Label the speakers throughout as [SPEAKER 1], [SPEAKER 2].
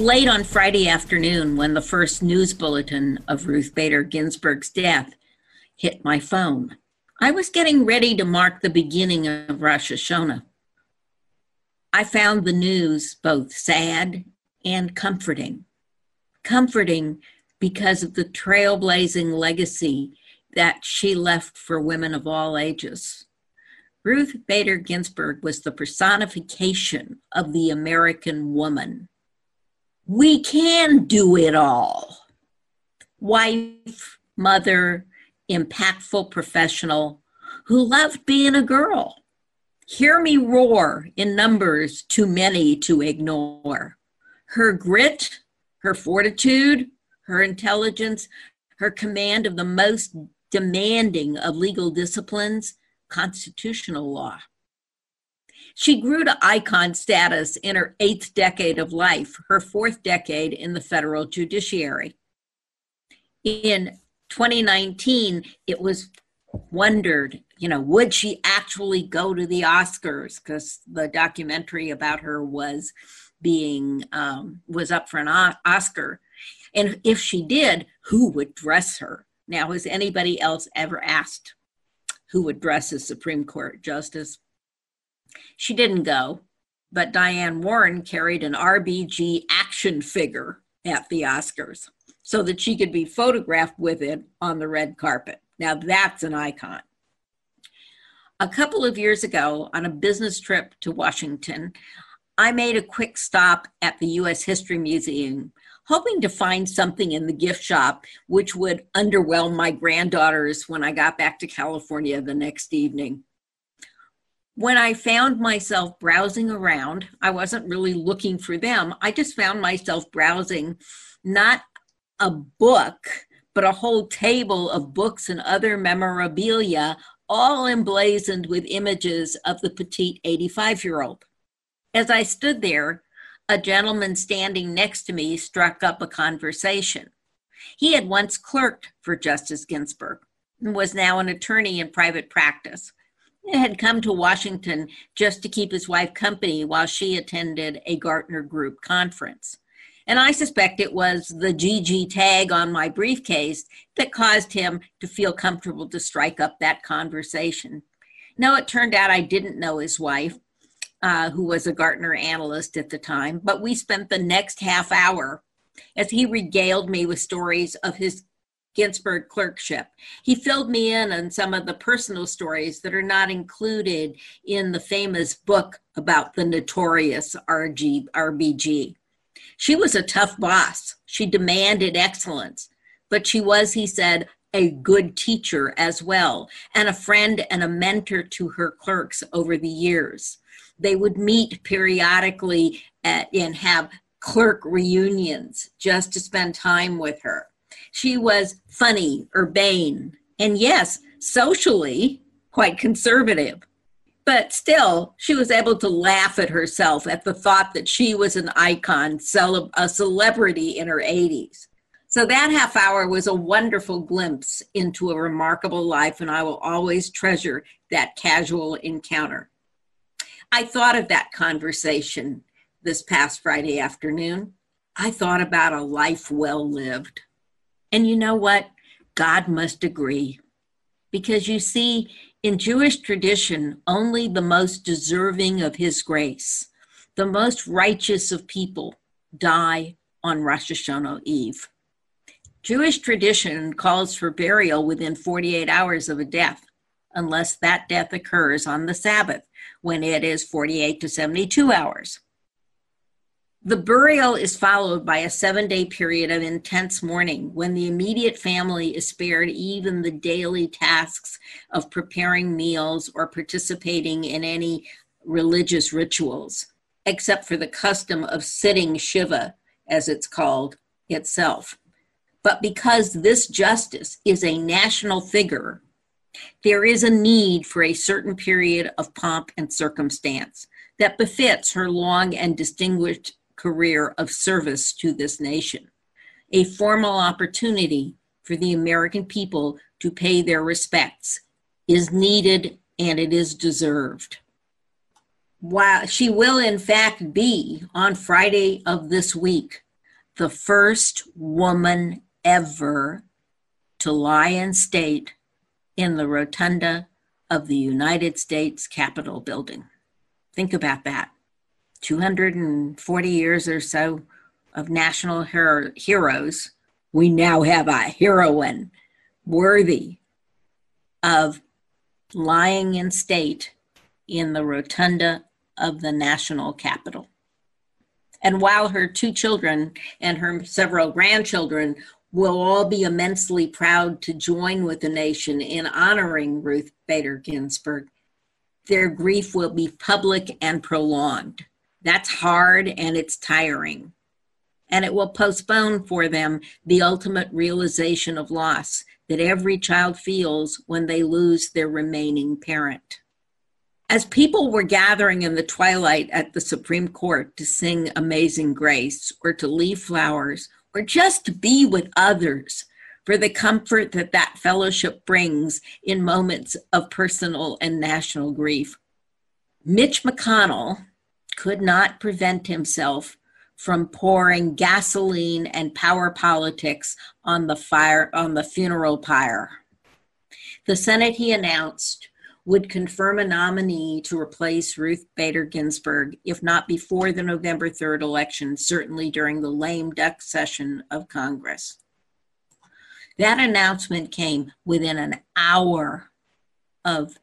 [SPEAKER 1] Late on Friday afternoon when the first news bulletin of Ruth Bader Ginsburg's death hit my phone. I was getting ready to mark the beginning of Rosh Hashanah. I found the news both sad and comforting. Comforting because of the trailblazing legacy that she left for women of all ages. Ruth Bader Ginsburg was the personification of the American woman we can do it all. Wife, mother, impactful professional who loved being a girl. Hear me roar in numbers too many to ignore. Her grit, her fortitude, her intelligence, her command of the most demanding of legal disciplines, constitutional law. She grew to icon status in her eighth decade of life, her fourth decade in the federal judiciary. In 2019, it was wondered, you know, would she actually go to the Oscars? Because the documentary about her was being um, was up for an Oscar, and if she did, who would dress her? Now, has anybody else ever asked who would dress a Supreme Court justice? She didn't go, but Diane Warren carried an RBG action figure at the Oscars so that she could be photographed with it on the red carpet. Now that's an icon. A couple of years ago, on a business trip to Washington, I made a quick stop at the U.S. History Museum, hoping to find something in the gift shop which would underwhelm my granddaughters when I got back to California the next evening when I found myself browsing around, I wasn't really looking for them. I just found myself browsing not a book, but a whole table of books and other memorabilia, all emblazoned with images of the petite 85 year old. As I stood there, a gentleman standing next to me struck up a conversation. He had once clerked for Justice Ginsburg and was now an attorney in private practice had come to Washington just to keep his wife company while she attended a Gartner Group conference. And I suspect it was the GG tag on my briefcase that caused him to feel comfortable to strike up that conversation. No, it turned out I didn't know his wife, uh, who was a Gartner analyst at the time, but we spent the next half hour as he regaled me with stories of his Ginsburg clerkship. He filled me in on some of the personal stories that are not included in the famous book about the notorious RG, RBG. She was a tough boss. She demanded excellence, but she was, he said, a good teacher as well, and a friend and a mentor to her clerks over the years. They would meet periodically at, and have clerk reunions just to spend time with her. She was funny, urbane, and yes, socially quite conservative. But still, she was able to laugh at herself at the thought that she was an icon, a celebrity in her 80s. So that half hour was a wonderful glimpse into a remarkable life, and I will always treasure that casual encounter. I thought of that conversation this past Friday afternoon. I thought about a life well lived. And you know what? God must agree. Because you see, in Jewish tradition, only the most deserving of his grace, the most righteous of people, die on Rosh Hashanah Eve. Jewish tradition calls for burial within 48 hours of a death, unless that death occurs on the Sabbath, when it is 48 to 72 hours. The burial is followed by a seven day period of intense mourning when the immediate family is spared even the daily tasks of preparing meals or participating in any religious rituals, except for the custom of sitting Shiva, as it's called itself. But because this justice is a national figure, there is a need for a certain period of pomp and circumstance that befits her long and distinguished career of service to this nation. A formal opportunity for the American people to pay their respects is needed and it is deserved. While she will, in fact, be on Friday of this week the first woman ever to lie in state in the rotunda of the United States Capitol building. Think about that. 240 years or so of national hero- heroes. We now have a heroine worthy of lying in state in the rotunda of the national Capitol. And while her two children and her several grandchildren will all be immensely proud to join with the nation in honoring Ruth Bader Ginsburg, their grief will be public and prolonged. That's hard and it's tiring. And it will postpone for them the ultimate realization of loss that every child feels when they lose their remaining parent. As people were gathering in the twilight at the Supreme Court to sing Amazing Grace or to leave flowers or just to be with others for the comfort that that fellowship brings in moments of personal and national grief, Mitch McConnell could not prevent himself from pouring gasoline and power politics on the fire on the funeral pyre. The Senate he announced would confirm a nominee to replace Ruth Bader Ginsburg, if not before the November 3rd election, certainly during the lame duck session of Congress. That announcement came within an hour of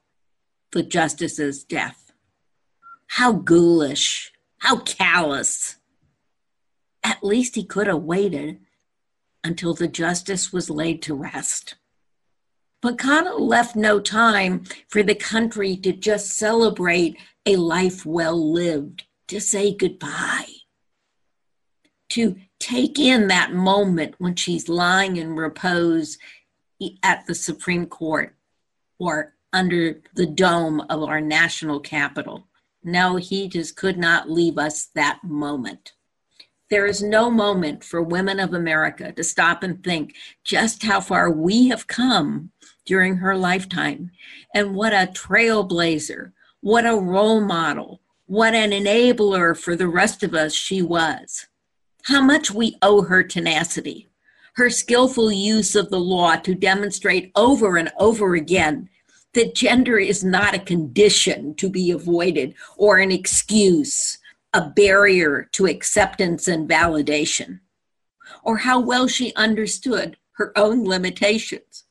[SPEAKER 1] the justice's death. How ghoulish, how callous. At least he could have waited until the justice was laid to rest. But McConnell left no time for the country to just celebrate a life well lived, to say goodbye, to take in that moment when she's lying in repose at the Supreme Court or under the dome of our national Capitol. No, he just could not leave us that moment. There is no moment for women of America to stop and think just how far we have come during her lifetime and what a trailblazer, what a role model, what an enabler for the rest of us she was. How much we owe her tenacity, her skillful use of the law to demonstrate over and over again that gender is not a condition to be avoided or an excuse a barrier to acceptance and validation, or how well she understood her own limitations.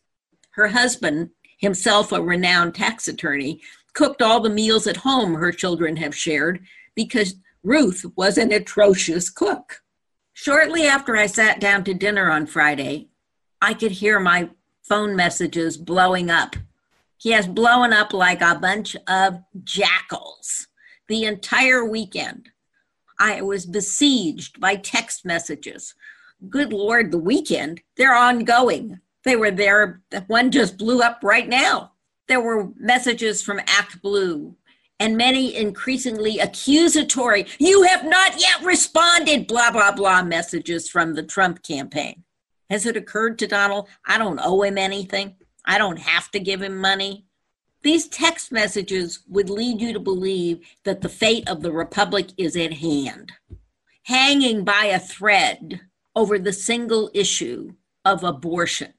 [SPEAKER 1] Her husband, himself a renowned tax attorney, cooked all the meals at home her children have shared because Ruth was an atrocious cook. Shortly after I sat down to dinner on Friday, I could hear my phone messages blowing up. He has blown up like a bunch of jackals the entire weekend. I was besieged by text messages. Good Lord, the weekend, they're ongoing. They were there, one just blew up right now. There were messages from Act Blue and many increasingly accusatory, you have not yet responded, blah, blah, blah messages from the Trump campaign. Has it occurred to Donald, I don't owe him anything? I don't have to give him money. These text messages would lead you to believe that the fate of the Republic is at hand, hanging by a thread over the single issue of abortion.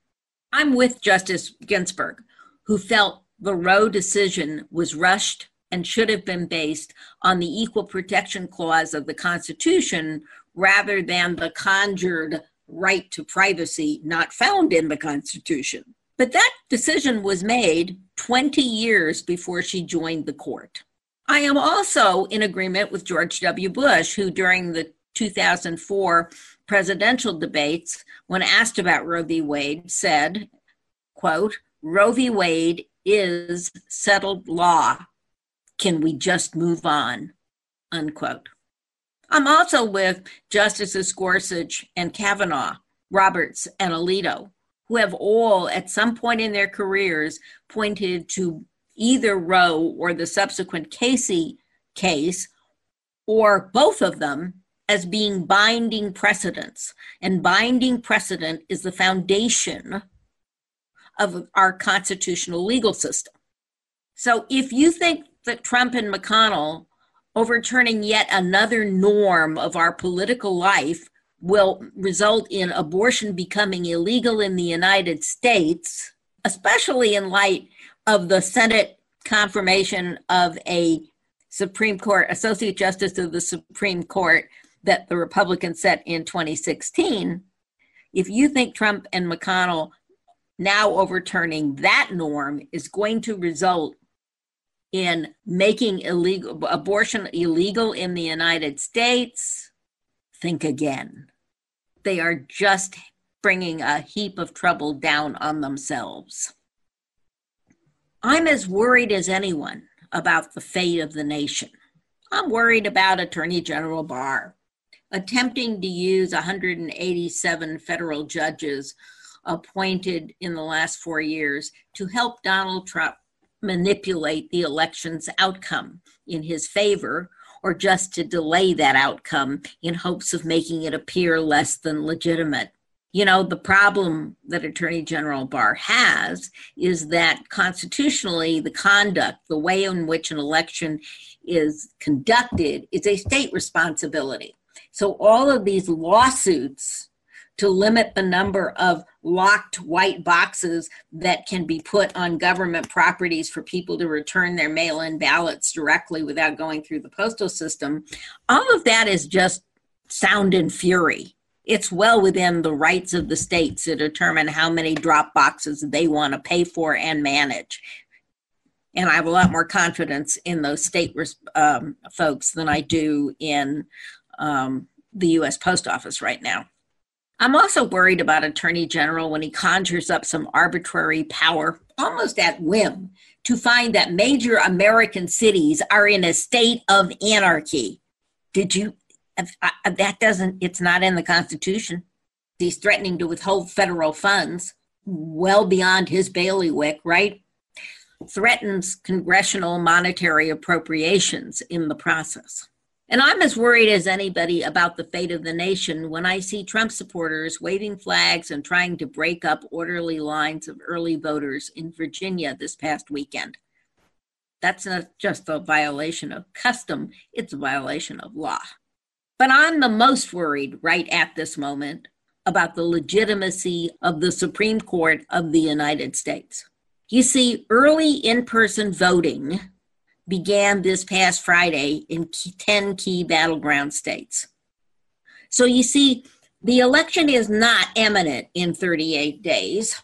[SPEAKER 1] I'm with Justice Ginsburg, who felt the Roe decision was rushed and should have been based on the Equal Protection Clause of the Constitution rather than the conjured right to privacy not found in the Constitution. But that decision was made 20 years before she joined the court. I am also in agreement with George W. Bush, who during the 2004 presidential debates, when asked about Roe v. Wade, said, quote, Roe v. Wade is settled law. Can we just move on? Unquote. I'm also with Justices Gorsuch and Kavanaugh Roberts, and Alito, who have all, at some point in their careers, pointed to either Roe or the subsequent Casey case, or both of them, as being binding precedents. And binding precedent is the foundation of our constitutional legal system. So if you think that Trump and McConnell overturning yet another norm of our political life will result in abortion becoming illegal in the United States, especially in light of the Senate confirmation of a Supreme Court, Associate Justice of the Supreme Court that the Republicans set in 2016. If you think Trump and McConnell now overturning that norm is going to result in making illegal abortion illegal in the United States, think again. They are just bringing a heap of trouble down on themselves. I'm as worried as anyone about the fate of the nation. I'm worried about Attorney General Barr attempting to use 187 federal judges appointed in the last four years to help Donald Trump manipulate the election's outcome in his favor or just to delay that outcome in hopes of making it appear less than legitimate. You know, the problem that Attorney General Barr has is that constitutionally, the conduct, the way in which an election is conducted, is a state responsibility. So all of these lawsuits to limit the number of locked white boxes that can be put on government properties for people to return their mail in ballots directly without going through the postal system, all of that is just sound and fury. It's well within the rights of the states to determine how many drop boxes they want to pay for and manage. And I have a lot more confidence in those state um, folks than I do in um, the US Post Office right now. I'm also worried about Attorney General when he conjures up some arbitrary power, almost at whim, to find that major American cities are in a state of anarchy. Did you? Uh, uh, that doesn't, it's not in the Constitution. He's threatening to withhold federal funds well beyond his bailiwick, right? Threatens congressional monetary appropriations in the process. And I'm as worried as anybody about the fate of the nation when I see Trump supporters waving flags and trying to break up orderly lines of early voters in Virginia this past weekend. That's not just a violation of custom, it's a violation of law. But I'm the most worried right at this moment about the legitimacy of the Supreme Court of the United States. You see, early in person voting began this past Friday in 10 key battleground states. So you see, the election is not imminent in 38 days.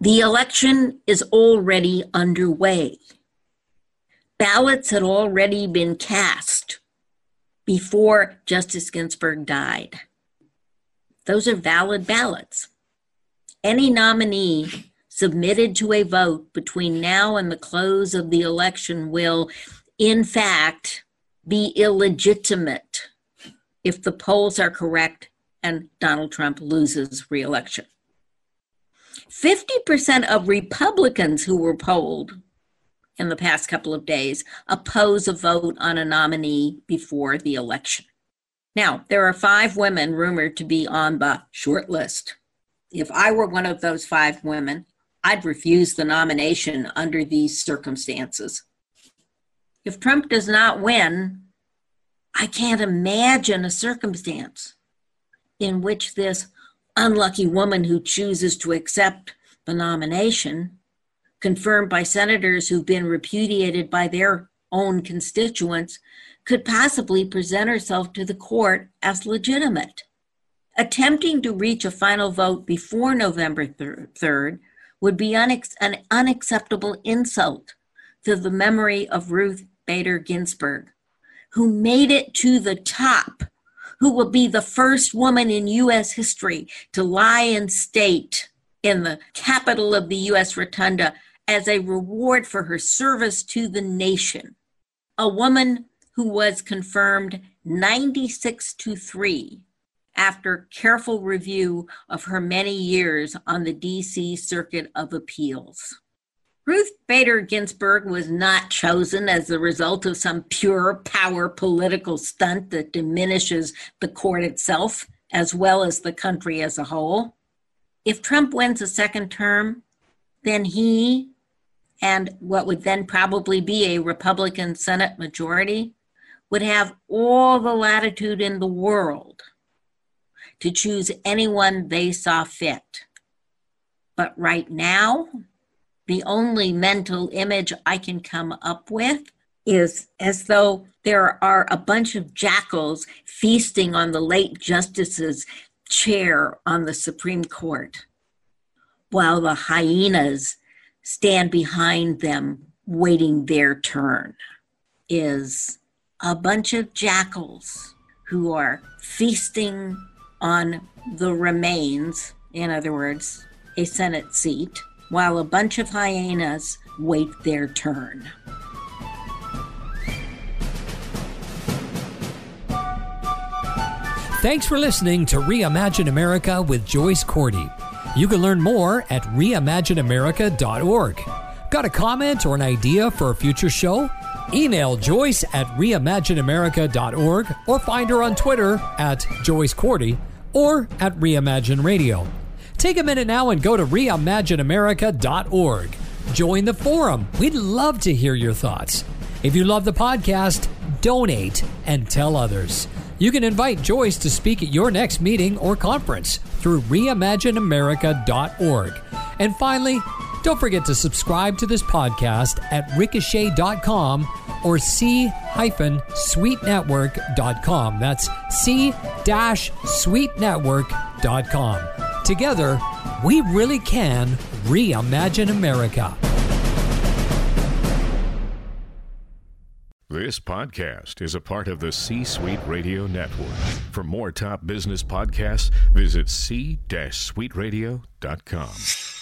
[SPEAKER 1] The election is already underway. Ballots had already been cast before Justice Ginsburg died. Those are valid ballots. Any nominee submitted to a vote between now and the close of the election will, in fact, be illegitimate if the polls are correct and Donald Trump loses reelection. 50% of Republicans who were polled in the past couple of days oppose a vote on a nominee before the election. Now, there are five women rumored to be on the short list. If I were one of those five women, I'd refuse the nomination under these circumstances. If Trump does not win, I can't imagine a circumstance in which this unlucky woman who chooses to accept the nomination, confirmed by senators who've been repudiated by their own constituents, could possibly present herself to the court as legitimate. Attempting to reach a final vote before November 3rd would be an unacceptable insult to the memory of Ruth Bader Ginsburg, who made it to the top, who will be the first woman in U.S. history to lie in state in the Capitol of the U.S. Rotunda as a reward for her service to the nation. A woman who was confirmed 96 to 3 after careful review of her many years on the DC Circuit of Appeals. Ruth Bader Ginsburg was not chosen as the result of some pure power political stunt that diminishes the court itself as well as the country as a whole. If Trump wins a second term, then he and what would then probably be a Republican Senate majority would have all the latitude in the world to choose anyone they saw fit. But right now, the only mental image I can come up with is as though there are a bunch of jackals feasting on the late justice's chair on the Supreme Court, while the hyenas stand behind them waiting their turn. Is a bunch of jackals who are feasting on the remains, in other words, a Senate seat, while a bunch of hyenas wait their turn.
[SPEAKER 2] Thanks for listening to Reimagine America with Joyce Cordy. You can learn more at reimagineamerica.org. Got a comment or an idea for a future show? Email Joyce at reimagineamerica.org or find her on Twitter at Joyce Cordy or at Reimagine Radio. Take a minute now and go to reimagineamerica.org. Join the forum. We'd love to hear your thoughts. If you love the podcast, donate and tell others. You can invite Joyce to speak at your next meeting or conference through reimagineamerica.org. And finally, don't forget to subscribe to this podcast at ricochet.com or c-suitenetwork.com. That's c-suitenetwork.com. Together, we really can reimagine America.
[SPEAKER 3] This podcast is a part of the C Suite Radio Network. For more top business podcasts, visit c-suiteradio.com.